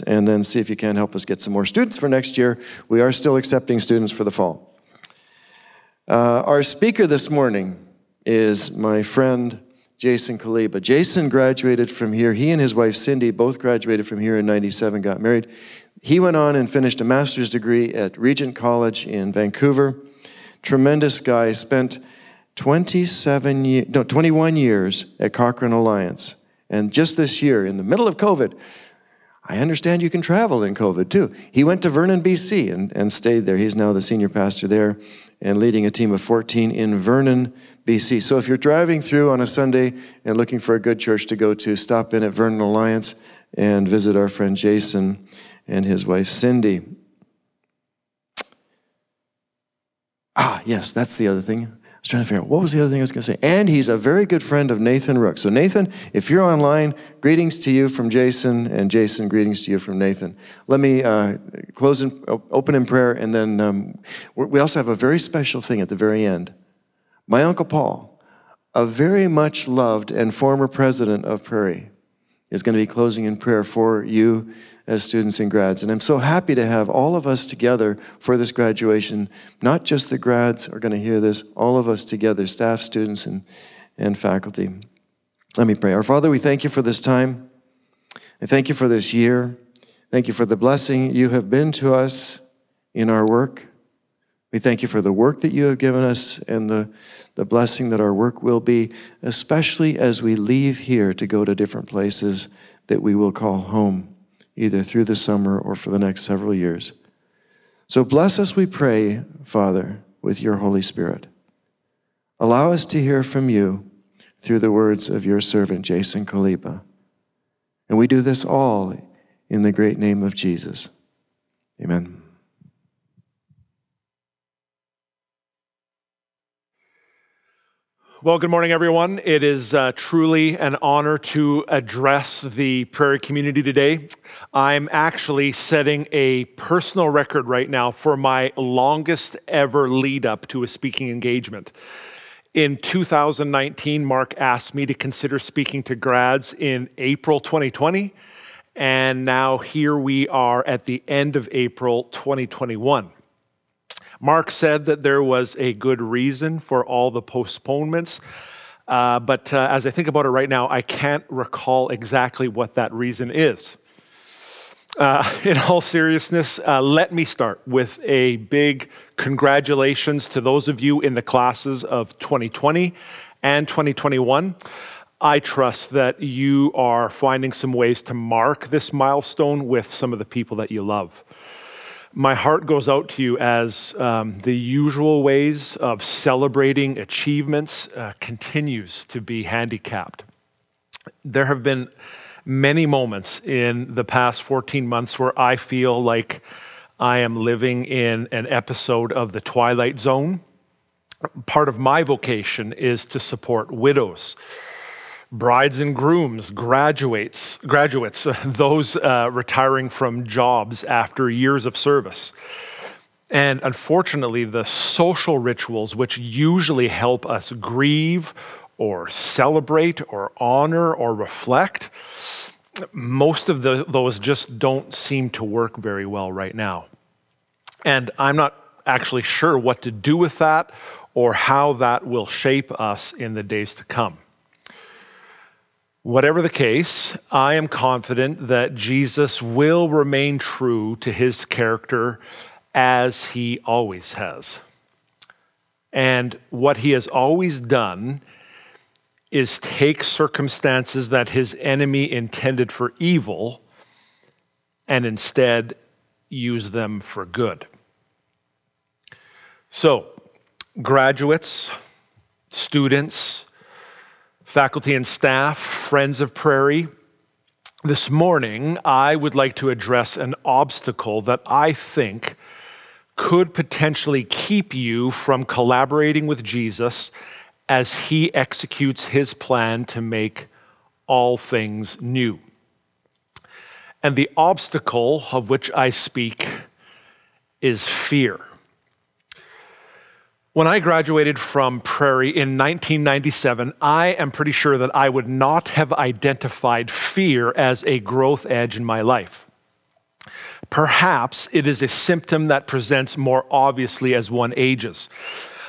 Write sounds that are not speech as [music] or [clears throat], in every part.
and then see if you can help us get some more students for next year. We are still accepting students for the fall. Uh, our speaker this morning is my friend Jason Kaliba. Jason graduated from here. He and his wife Cindy both graduated from here in 97, got married. He went on and finished a master's degree at Regent College in Vancouver. Tremendous guy, spent 27 years, no, 21 years at Cochrane Alliance. And just this year, in the middle of COVID, I understand you can travel in COVID too. He went to Vernon, BC, and, and stayed there. He's now the senior pastor there and leading a team of 14 in Vernon, BC. So if you're driving through on a Sunday and looking for a good church to go to, stop in at Vernon Alliance and visit our friend Jason and his wife Cindy. Ah, yes, that's the other thing was trying to figure out what was the other thing I was going to say. And he's a very good friend of Nathan Rook. So, Nathan, if you're online, greetings to you from Jason, and Jason, greetings to you from Nathan. Let me uh, close and open in prayer, and then um, we also have a very special thing at the very end. My Uncle Paul, a very much loved and former president of Prairie, is going to be closing in prayer for you as students and grads. And I'm so happy to have all of us together for this graduation. Not just the grads are going to hear this, all of us together, staff, students, and, and faculty. Let me pray. Our Father, we thank you for this time. I thank you for this year. Thank you for the blessing you have been to us in our work. We thank you for the work that you have given us and the, the blessing that our work will be, especially as we leave here to go to different places that we will call home either through the summer or for the next several years. So bless us, we pray, Father, with your Holy Spirit. Allow us to hear from you through the words of your servant, Jason Kaliba. And we do this all in the great name of Jesus. Amen. Well, good morning, everyone. It is uh, truly an honor to address the Prairie community today. I'm actually setting a personal record right now for my longest ever lead up to a speaking engagement. In 2019, Mark asked me to consider speaking to grads in April 2020, and now here we are at the end of April 2021. Mark said that there was a good reason for all the postponements. Uh, but uh, as I think about it right now, I can't recall exactly what that reason is. Uh, [laughs] in all seriousness, uh, let me start with a big congratulations to those of you in the classes of 2020 and 2021. I trust that you are finding some ways to mark this milestone with some of the people that you love my heart goes out to you as um, the usual ways of celebrating achievements uh, continues to be handicapped. There have been many moments in the past 14 months where I feel like I am living in an episode of The Twilight Zone. Part of my vocation is to support widows brides and grooms, graduates, graduates, [laughs] those uh, retiring from jobs after years of service. And unfortunately, the social rituals which usually help us grieve or celebrate or honor or reflect, most of the, those just don't seem to work very well right now. And I'm not actually sure what to do with that or how that will shape us in the days to come. Whatever the case, I am confident that Jesus will remain true to his character as he always has. And what he has always done is take circumstances that his enemy intended for evil and instead use them for good. So, graduates, students, faculty and staff, friends of Prairie. This morning, I would like to address an obstacle that I think could potentially keep you from collaborating with Jesus as he executes his plan to make all things new. And the obstacle of which I speak is fear. When I graduated from Prairie in 1997, I am pretty sure that I would not have identified fear as a growth edge in my life. Perhaps it is a symptom that presents more obviously as one ages.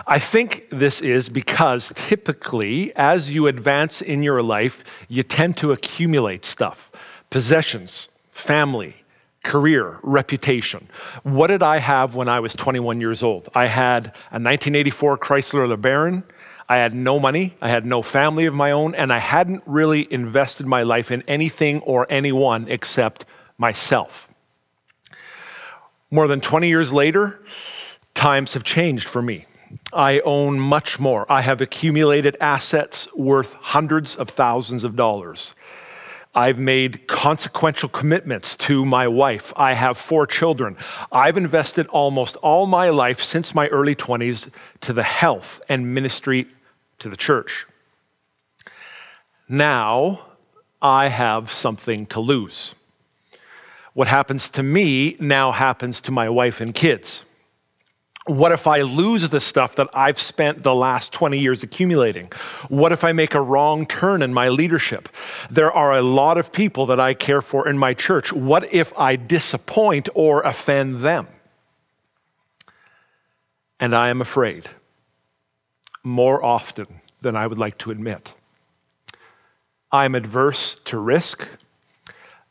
I think this is because typically, as you advance in your life, you tend to accumulate stuff possessions, family, career, reputation. What did I have when I was 21 years old? I had a 1984 Chrysler LeBaron. I had no money, I had no family of my own, and I hadn't really invested my life in anything or anyone except myself. More than 20 years later, times have changed for me. I own much more. I have accumulated assets worth hundreds of thousands of dollars. I've made consequential commitments to my wife. I have four children. I've invested almost all my life since my early 20s to the health and ministry to the church. Now I have something to lose. What happens to me now happens to my wife and kids. What if I lose the stuff that I've spent the last 20 years accumulating? What if I make a wrong turn in my leadership? There are a lot of people that I care for in my church. What if I disappoint or offend them? And I am afraid more often than I would like to admit. I'm adverse to risk.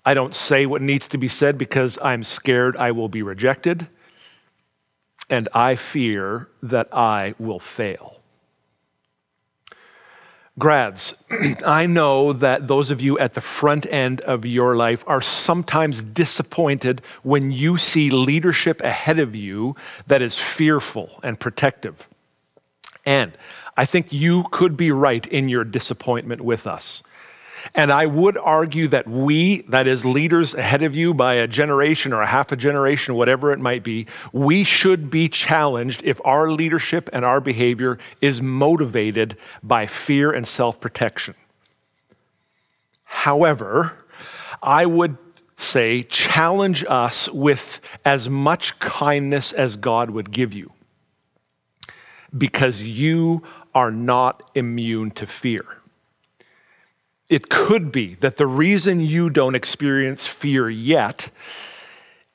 I don't say what needs to be said because I'm scared I will be rejected and I fear that I will fail. Grads, [clears throat] I know that those of you at the front end of your life are sometimes disappointed when you see leadership ahead of you that is fearful and protective. And I think you could be right in your disappointment with us. And I would argue that we, that is, leaders ahead of you by a generation or a half a generation, whatever it might be, we should be challenged if our leadership and our behavior is motivated by fear and self protection. However, I would say challenge us with as much kindness as God would give you because you are not immune to fear. It could be that the reason you don't experience fear yet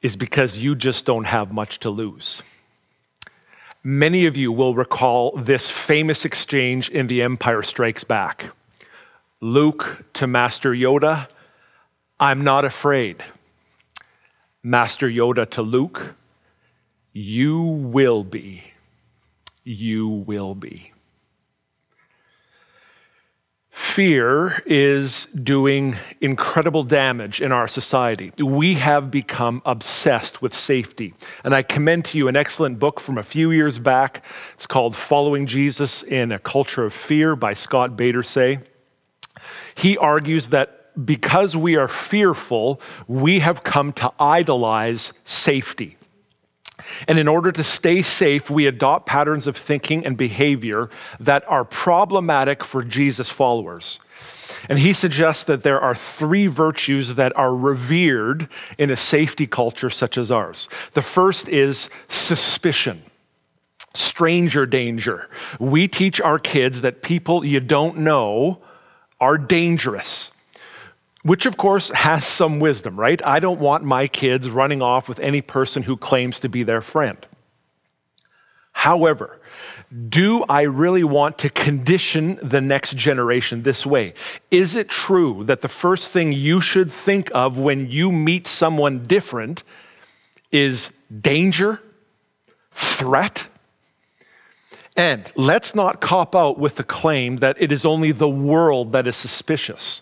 is because you just don't have much to lose. Many of you will recall this famous exchange in The Empire Strikes Back. Luke to Master Yoda, I'm not afraid. Master Yoda to Luke, you will be. You will be. Fear is doing incredible damage in our society. We have become obsessed with safety. And I commend to you an excellent book from a few years back. It's called Following Jesus in a Culture of Fear by Scott Bader-Saye. He argues that because we are fearful, we have come to idolize safety. And in order to stay safe, we adopt patterns of thinking and behavior that are problematic for Jesus followers. And he suggests that there are three virtues that are revered in a safety culture such as ours. The first is suspicion stranger danger. We teach our kids that people you don't know are dangerous which of course has some wisdom, right? I don't want my kids running off with any person who claims to be their friend. However, do I really want to condition the next generation this way? Is it true that the first thing you should think of when you meet someone different is danger, threat? And let's not cop out with the claim that it is only the world that is suspicious.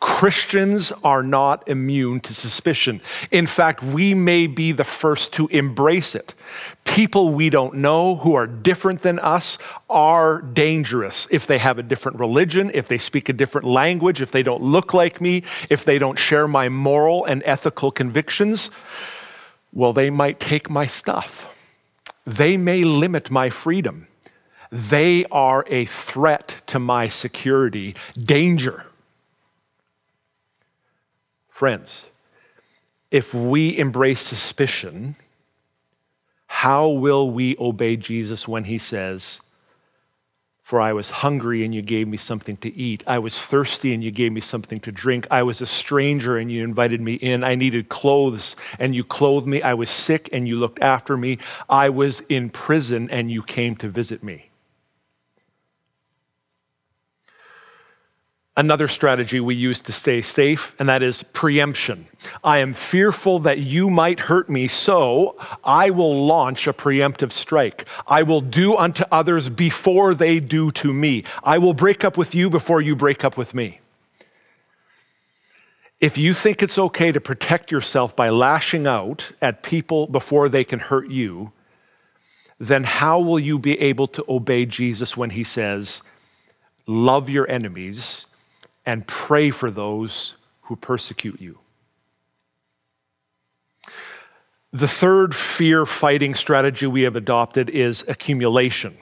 Christians are not immune to suspicion. In fact, we may be the first to embrace it. People we don't know who are different than us are dangerous if they have a different religion, if they speak a different language, if they don't look like me, if they don't share my moral and ethical convictions. Well, they might take my stuff. They may limit my freedom. They are a threat to my security. Danger. Friends, if we embrace suspicion, how will we obey Jesus when he says, For I was hungry and you gave me something to eat. I was thirsty and you gave me something to drink. I was a stranger and you invited me in. I needed clothes and you clothed me. I was sick and you looked after me. I was in prison and you came to visit me. Another strategy we use to stay safe, and that is preemption. I am fearful that you might hurt me, so I will launch a preemptive strike. I will do unto others before they do to me. I will break up with you before you break up with me. If you think it's okay to protect yourself by lashing out at people before they can hurt you, then how will you be able to obey Jesus when he says, Love your enemies and pray for those who persecute you. The third fear fighting strategy we have adopted is accumulation.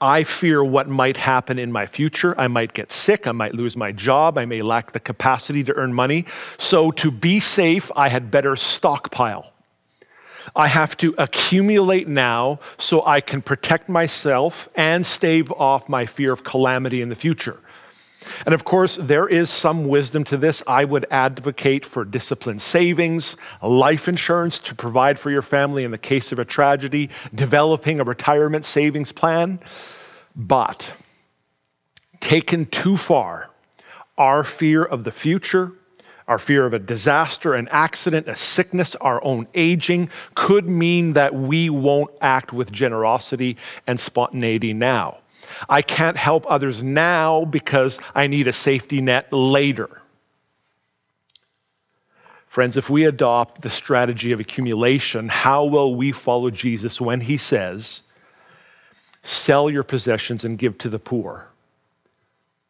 I fear what might happen in my future. I might get sick. I might lose my job. I may lack the capacity to earn money. So, to be safe, I had better stockpile. I have to accumulate now so I can protect myself and stave off my fear of calamity in the future. And of course, there is some wisdom to this. I would advocate for disciplined savings, life insurance to provide for your family in the case of a tragedy, developing a retirement savings plan. But taken too far, our fear of the future, our fear of a disaster, an accident, a sickness, our own aging could mean that we won't act with generosity and spontaneity now. I can't help others now because I need a safety net later. Friends, if we adopt the strategy of accumulation, how will we follow Jesus when he says, Sell your possessions and give to the poor?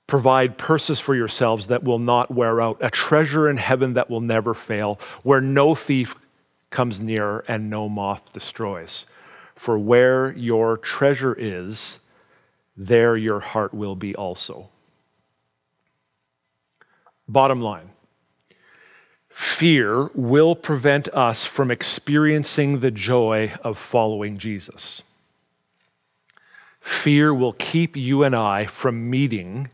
Provide purses for yourselves that will not wear out, a treasure in heaven that will never fail, where no thief comes near and no moth destroys. For where your treasure is, there your heart will be also. Bottom line fear will prevent us from experiencing the joy of following Jesus. Fear will keep you and I from meeting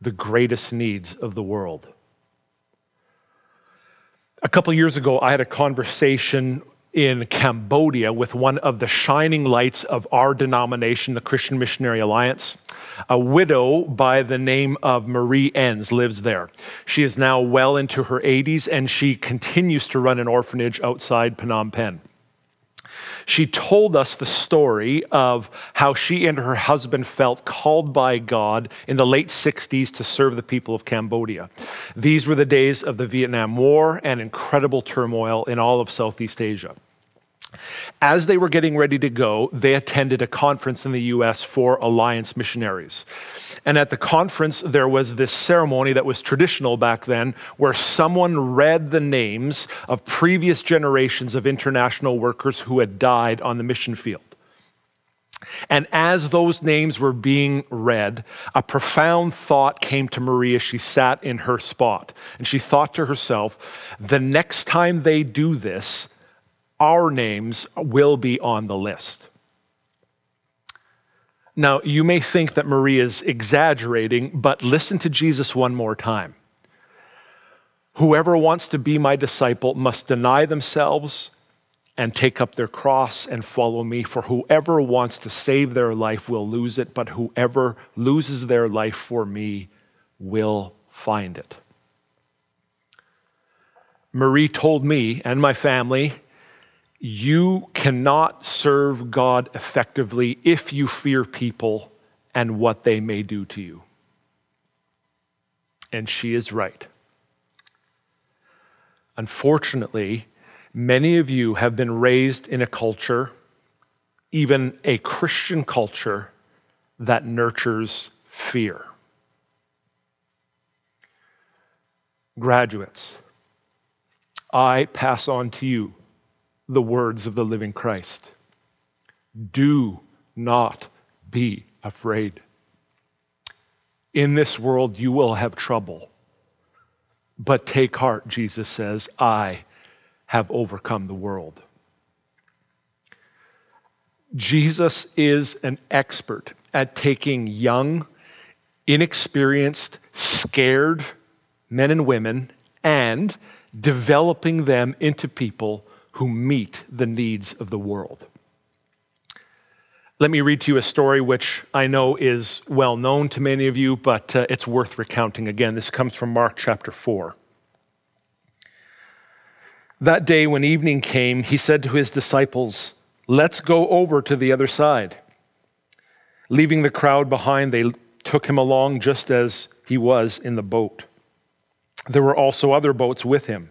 the greatest needs of the world. A couple years ago, I had a conversation in Cambodia with one of the shining lights of our denomination, the Christian Missionary Alliance. A widow by the name of Marie Ens lives there. She is now well into her 80s and she continues to run an orphanage outside Phnom Penh. She told us the story of how she and her husband felt called by God in the late 60s to serve the people of Cambodia. These were the days of the Vietnam War and incredible turmoil in all of Southeast Asia. As they were getting ready to go, they attended a conference in the US for Alliance missionaries. And at the conference, there was this ceremony that was traditional back then where someone read the names of previous generations of international workers who had died on the mission field. And as those names were being read, a profound thought came to Marie as she sat in her spot. And she thought to herself, the next time they do this, our names will be on the list. Now, you may think that Marie is exaggerating, but listen to Jesus one more time. Whoever wants to be my disciple must deny themselves and take up their cross and follow me. For whoever wants to save their life will lose it, but whoever loses their life for me will find it. Marie told me and my family you cannot serve God effectively if you fear people and what they may do to you. And she is right. Unfortunately, many of you have been raised in a culture, even a Christian culture, that nurtures fear. Graduates, I pass on to you the words of the living Christ. Do not be afraid. In this world, you will have trouble. But take heart, Jesus says, I have overcome the world. Jesus is an expert at taking young, inexperienced, scared men and women and developing them into people who meet the needs of the world. Let me read to you a story which I know is well known to many of you, but uh, it's worth recounting again. This comes from Mark chapter 4. That day, when evening came, he said to his disciples, Let's go over to the other side. Leaving the crowd behind, they took him along just as he was in the boat. There were also other boats with him.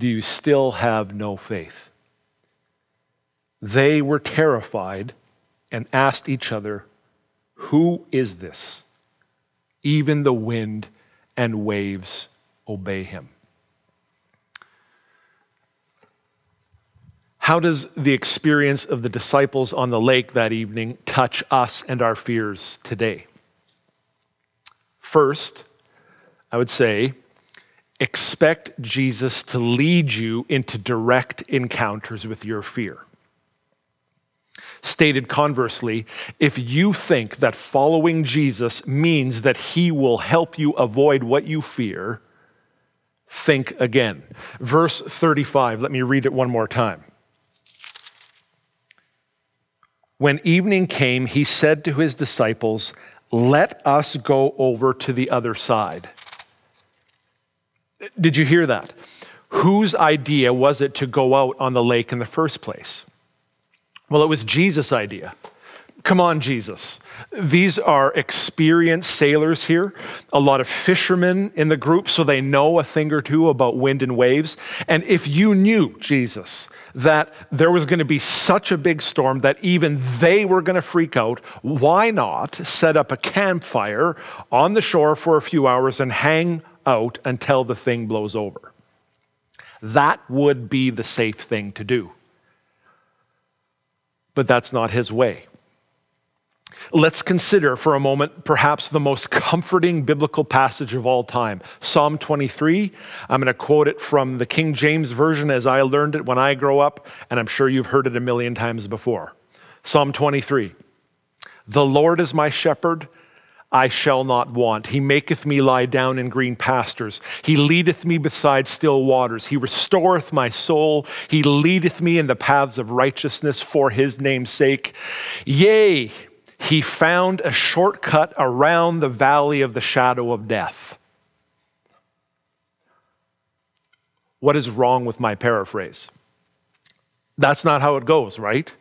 Do you still have no faith? They were terrified and asked each other, Who is this? Even the wind and waves obey him. How does the experience of the disciples on the lake that evening touch us and our fears today? First, I would say, expect Jesus to lead you into direct encounters with your fear. Stated conversely, if you think that following Jesus means that he will help you avoid what you fear, think again. Verse 35, let me read it one more time. When evening came, he said to his disciples, Let us go over to the other side. Did you hear that? Whose idea was it to go out on the lake in the first place? Well, it was Jesus' idea. Come on, Jesus. These are experienced sailors here, a lot of fishermen in the group, so they know a thing or two about wind and waves. And if you knew, Jesus, that there was going to be such a big storm that even they were going to freak out, why not set up a campfire on the shore for a few hours and hang out until the thing blows over? That would be the safe thing to do but that's not his way. Let's consider for a moment perhaps the most comforting biblical passage of all time Psalm 23. I'm going to quote it from the King James Version as I learned it when I grow up, and I'm sure you've heard it a million times before. Psalm 23 The Lord is my shepherd. I shall not want. He maketh me lie down in green pastures. He leadeth me beside still waters. He restoreth my soul. He leadeth me in the paths of righteousness for his name's sake. Yea, he found a shortcut around the valley of the shadow of death. What is wrong with my paraphrase? That's not how it goes, right?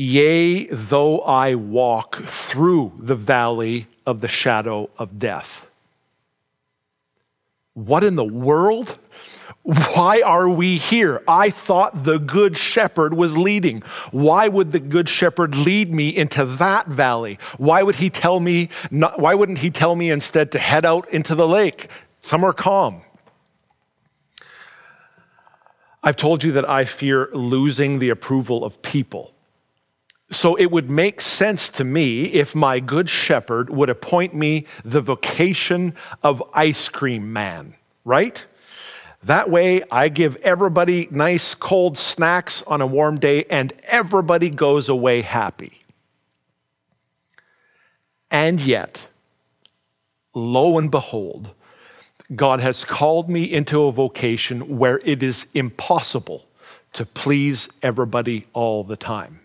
Yea, though I walk through the valley of the shadow of death. What in the world? Why are we here? I thought the good shepherd was leading. Why would the good shepherd lead me into that valley? Why would he tell me not, why wouldn't he tell me instead to head out into the lake, somewhere calm? I've told you that I fear losing the approval of people. So it would make sense to me if my good shepherd would appoint me the vocation of ice cream man, right? That way, I give everybody nice cold snacks on a warm day and everybody goes away happy. And yet, lo and behold, God has called me into a vocation where it is impossible to please everybody all the time.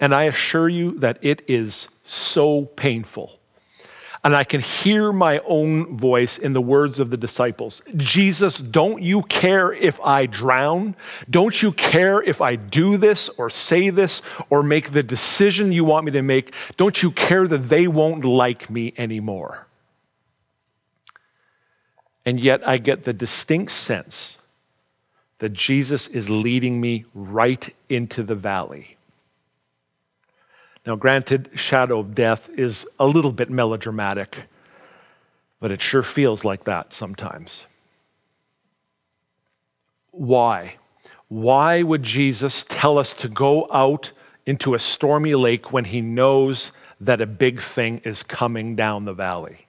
And I assure you that it is so painful. And I can hear my own voice in the words of the disciples Jesus, don't you care if I drown? Don't you care if I do this or say this or make the decision you want me to make? Don't you care that they won't like me anymore? And yet I get the distinct sense that Jesus is leading me right into the valley Now, granted, shadow of death is a little bit melodramatic, but it sure feels like that sometimes. Why? Why would Jesus tell us to go out into a stormy lake when he knows that a big thing is coming down the valley?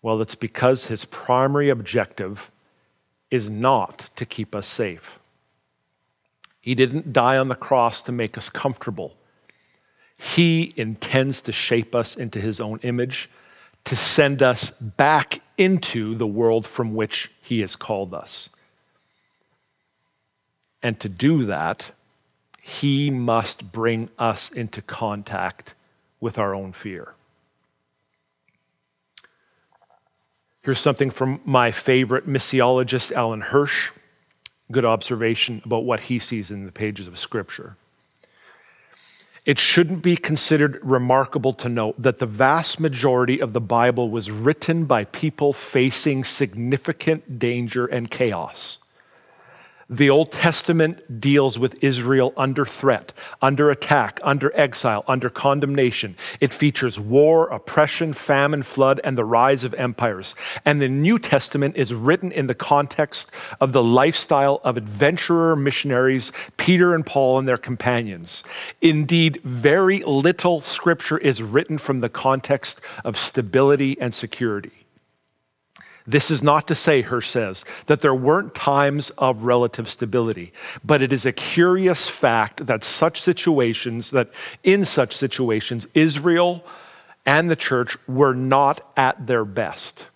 Well, it's because his primary objective is not to keep us safe. He didn't die on the cross to make us comfortable. He intends to shape us into his own image, to send us back into the world from which he has called us. And to do that, he must bring us into contact with our own fear. Here's something from my favorite missiologist, Alan Hirsch good observation about what he sees in the pages of Scripture. It shouldn't be considered remarkable to note that the vast majority of the Bible was written by people facing significant danger and chaos. The Old Testament deals with Israel under threat, under attack, under exile, under condemnation. It features war, oppression, famine, flood, and the rise of empires. And the New Testament is written in the context of the lifestyle of adventurer missionaries, Peter and Paul and their companions. Indeed, very little scripture is written from the context of stability and security. This is not to say, Hirsch says, that there weren't times of relative stability, but it is a curious fact that such situations, that in such situations, Israel and the church were not at their best.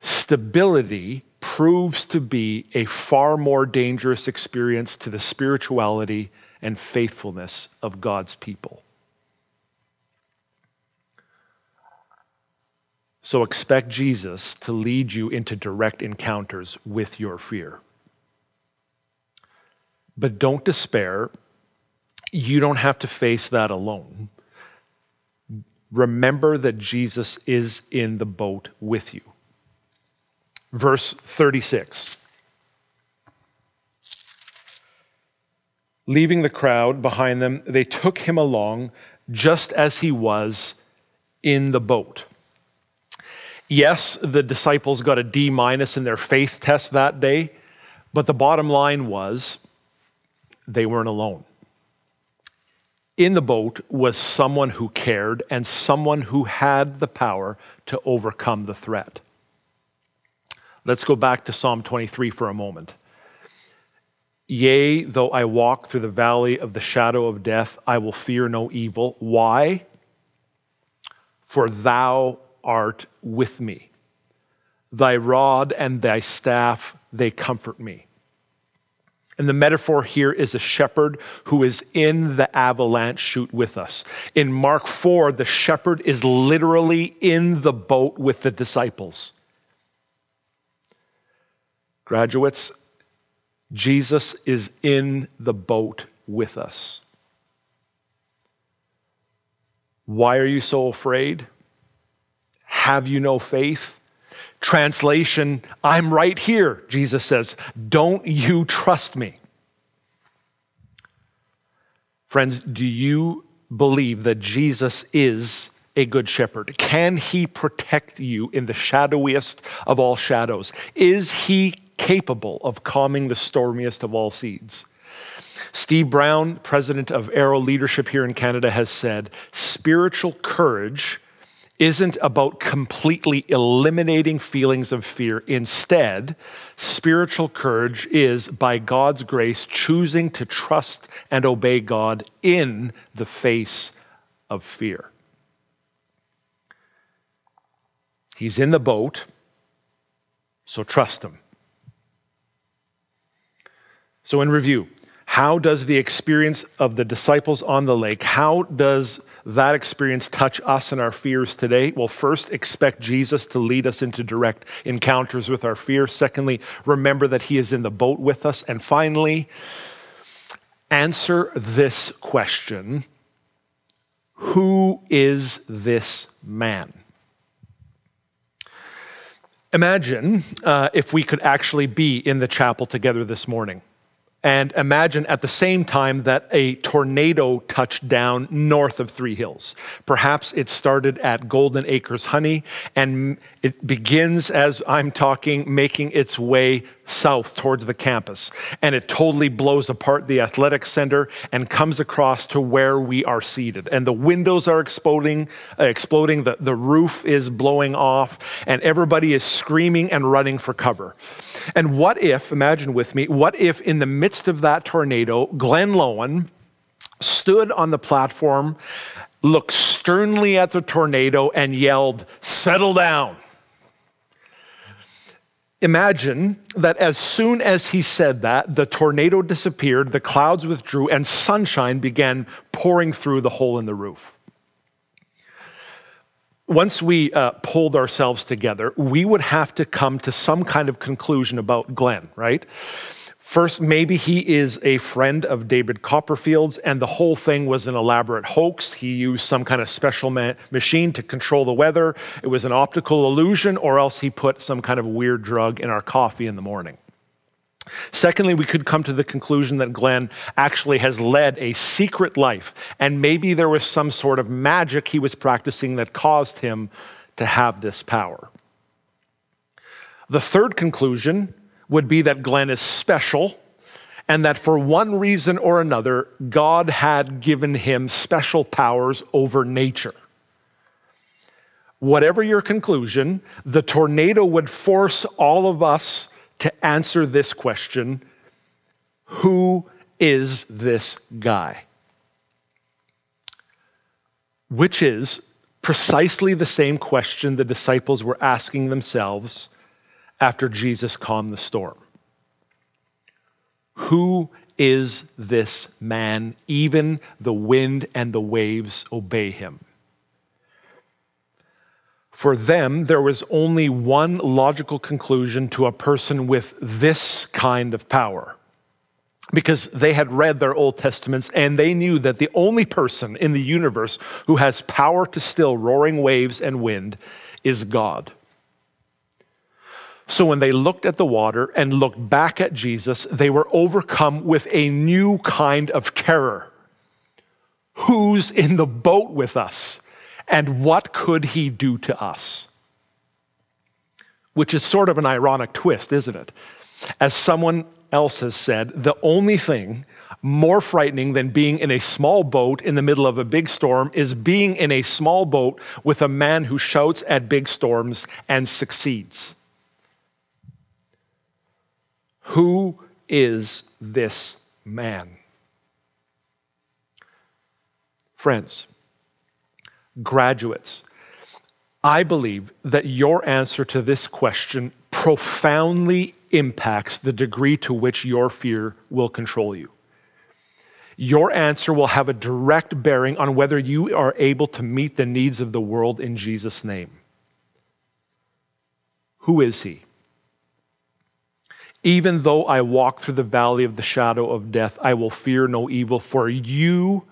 Stability proves to be a far more dangerous experience to the spirituality and faithfulness of God's people. So expect Jesus to lead you into direct encounters with your fear. But don't despair. You don't have to face that alone. Remember that Jesus is in the boat with you. Verse 36. Leaving the crowd behind them, they took him along just as he was in the boat. Yes, the disciples got a D minus in their faith test that day, but the bottom line was they weren't alone. In the boat was someone who cared and someone who had the power to overcome the threat. Let's go back to Psalm 23 for a moment. Yea, though I walk through the valley of the shadow of death, I will fear no evil. Why? For thou art with me. Thy rod and thy staff, they comfort me. And the metaphor here is a shepherd who is in the avalanche chute with us. In Mark 4, the shepherd is literally in the boat with the disciples. Graduates, Jesus is in the boat with us. Why are you so afraid? Have you no faith? Translation, I'm right here, Jesus says. Don't you trust me? Friends, do you believe that Jesus is a good shepherd? Can he protect you in the shadowiest of all shadows? Is he capable of calming the stormiest of all seas? Steve Brown, president of Arrow Leadership here in Canada, has said spiritual courage isn't about completely eliminating feelings of fear. Instead, spiritual courage is, by God's grace, choosing to trust and obey God in the face of fear. He's in the boat, so trust him. So, in review, how does the experience of the disciples on the lake, how does that experience touch us and our fears today? Well, first, expect Jesus to lead us into direct encounters with our fear. Secondly, remember that He is in the boat with us. And finally, answer this question Who is this man? Imagine uh, if we could actually be in the chapel together this morning. And imagine at the same time that a tornado touched down north of Three Hills. Perhaps it started at Golden Acres Honey and it begins as I'm talking, making its way south towards the campus. And it totally blows apart the athletic center and comes across to where we are seated. And the windows are exploding, uh, exploding, the, the roof is blowing off, and everybody is screaming and running for cover. And what if, imagine with me, what if in the midst of that tornado, Glenn Lowen stood on the platform, looked sternly at the tornado, and yelled, Settle down. Imagine that as soon as he said that, the tornado disappeared, the clouds withdrew, and sunshine began pouring through the hole in the roof. Once we uh, pulled ourselves together, we would have to come to some kind of conclusion about Glenn, right? First, maybe he is a friend of David Copperfield's, and the whole thing was an elaborate hoax. He used some kind of special ma- machine to control the weather. It was an optical illusion, or else he put some kind of weird drug in our coffee in the morning. Secondly, we could come to the conclusion that Glenn actually has led a secret life, and maybe there was some sort of magic he was practicing that caused him to have this power. The third conclusion would be that Glenn is special and that for one reason or another, God had given him special powers over nature. Whatever your conclusion, the tornado would force all of us to answer this question Who is this guy? Which is precisely the same question the disciples were asking themselves after Jesus calmed the storm. Who is this man? Even the wind and the waves obey him. For them, there was only one logical conclusion to a person with this kind of power. Because they had read their Old Testaments and they knew that the only person in the universe who has power to still roaring waves and wind is God. So when they looked at the water and looked back at Jesus, they were overcome with a new kind of terror. Who's in the boat with us? And what could he do to us? Which is sort of an ironic twist, isn't it? As someone else has said, the only thing more frightening than being in a small boat in the middle of a big storm is being in a small boat with a man who shouts at big storms and succeeds. Who is this man? Friends, graduates, I believe that your answer to this question profoundly impacts the degree to which your fear will control you. Your answer will have a direct bearing on whether you are able to meet the needs of the world in Jesus' name. Who is he? Even though I walk through the valley of the shadow of death, I will fear no evil, for you,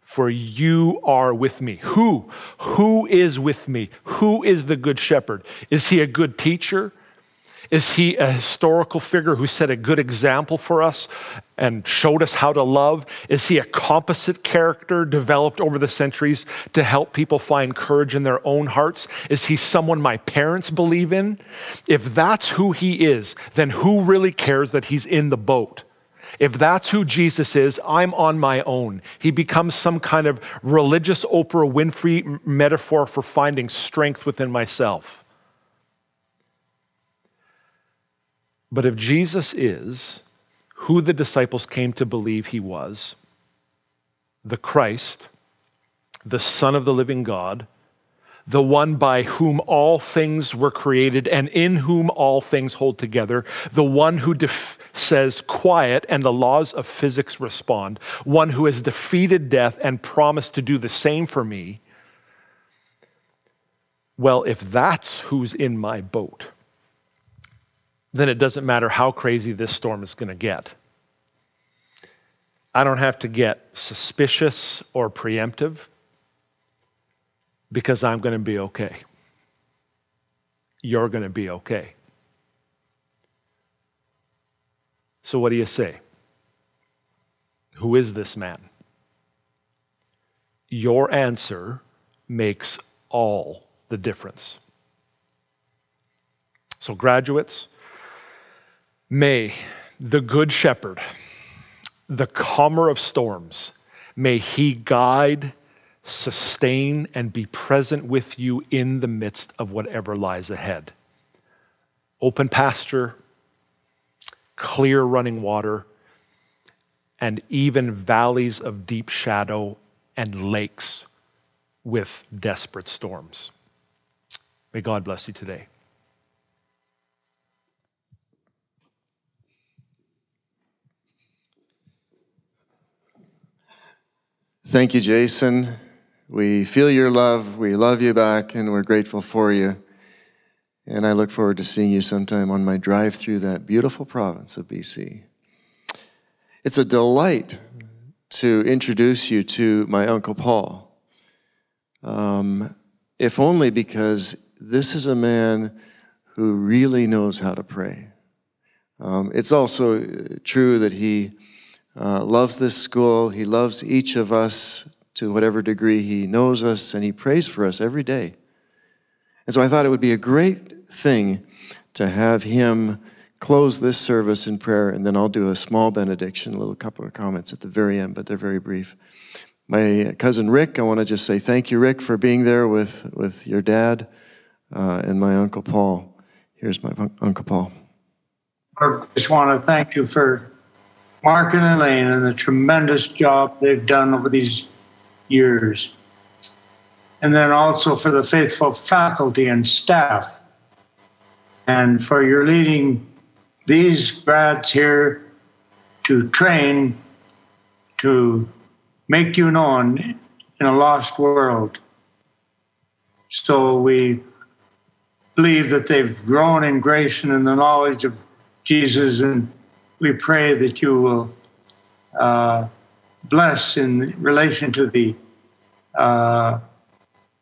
for you are with me. Who? Who is with me? Who is the good shepherd? Is he a good teacher? Is he a historical figure who set a good example for us and showed us how to love? Is he a composite character developed over the centuries to help people find courage in their own hearts? Is he someone my parents believe in? If that's who he is, then who really cares that he's in the boat? If that's who Jesus is, I'm on my own. He becomes some kind of religious Oprah Winfrey metaphor for finding strength within myself. But if Jesus is who the disciples came to believe he was, the Christ, the Son of the living God, the one by whom all things were created and in whom all things hold together, the one who def- says quiet and the laws of physics respond, one who has defeated death and promised to do the same for me. Well, if that's who's in my boat, then it doesn't matter how crazy this storm is going to get. I don't have to get suspicious or preemptive because I'm going to be okay. You're going to be okay. So, what do you say? Who is this man? Your answer makes all the difference. So, graduates, may the Good Shepherd, the calmer of storms, may he guide, sustain, and be present with you in the midst of whatever lies ahead. Open pasture, clear running water, and even valleys of deep shadow and lakes with desperate storms. May God bless you today. Thank you, Jason. We feel your love. We love you back, and we're grateful for you. And I look forward to seeing you sometime on my drive through that beautiful province of BC. It's a delight to introduce you to my Uncle Paul. Um, if only because this is a man who really knows how to pray. Um, it's also true that he uh, loves this school, he loves each of us to whatever degree he knows us, and he prays for us every day. And so I thought it would be a great thing to have him close this service in prayer, and then I'll do a small benediction, a little couple of comments at the very end, but they're very brief. My cousin Rick, I want to just say thank you, Rick, for being there with, with your dad uh, and my Uncle Paul. Here's my Uncle Paul. I just want to thank you for Mark and Elaine and the tremendous job they've done over these years. And then also for the faithful faculty and staff, and for your leading these grads here to train to make you known in a lost world. So we believe that they've grown in grace and in the knowledge of Jesus, and we pray that you will uh, bless in relation to the uh,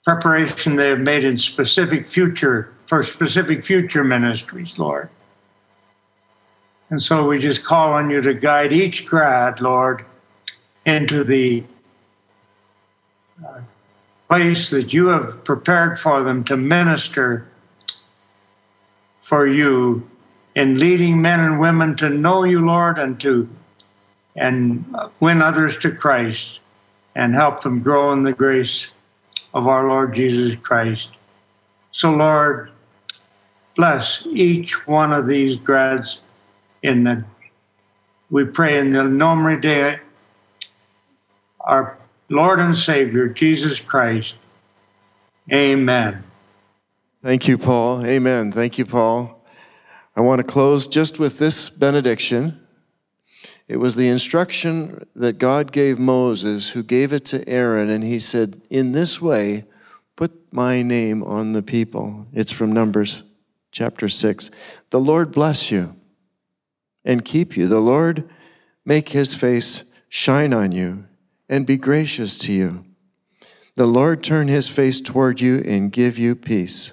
preparation they have made in specific future for specific future ministries, Lord. And so we just call on you to guide each grad, Lord, into the uh, place that you have prepared for them to minister for you in leading men and women to know you, Lord, and to and win others to Christ and help them grow in the grace of our Lord Jesus Christ. So, Lord, bless each one of these grads in the we pray in the Nombre Dei, our Lord and Savior, Jesus Christ. Amen. Thank you, Paul. Amen. Thank you, Paul. I want to close just with this benediction. It was the instruction that God gave Moses, who gave it to Aaron, and he said, In this way, put my name on the people. It's from Numbers chapter 6. The Lord bless you and keep you. The Lord make his face shine on you and be gracious to you. The Lord turn his face toward you and give you peace.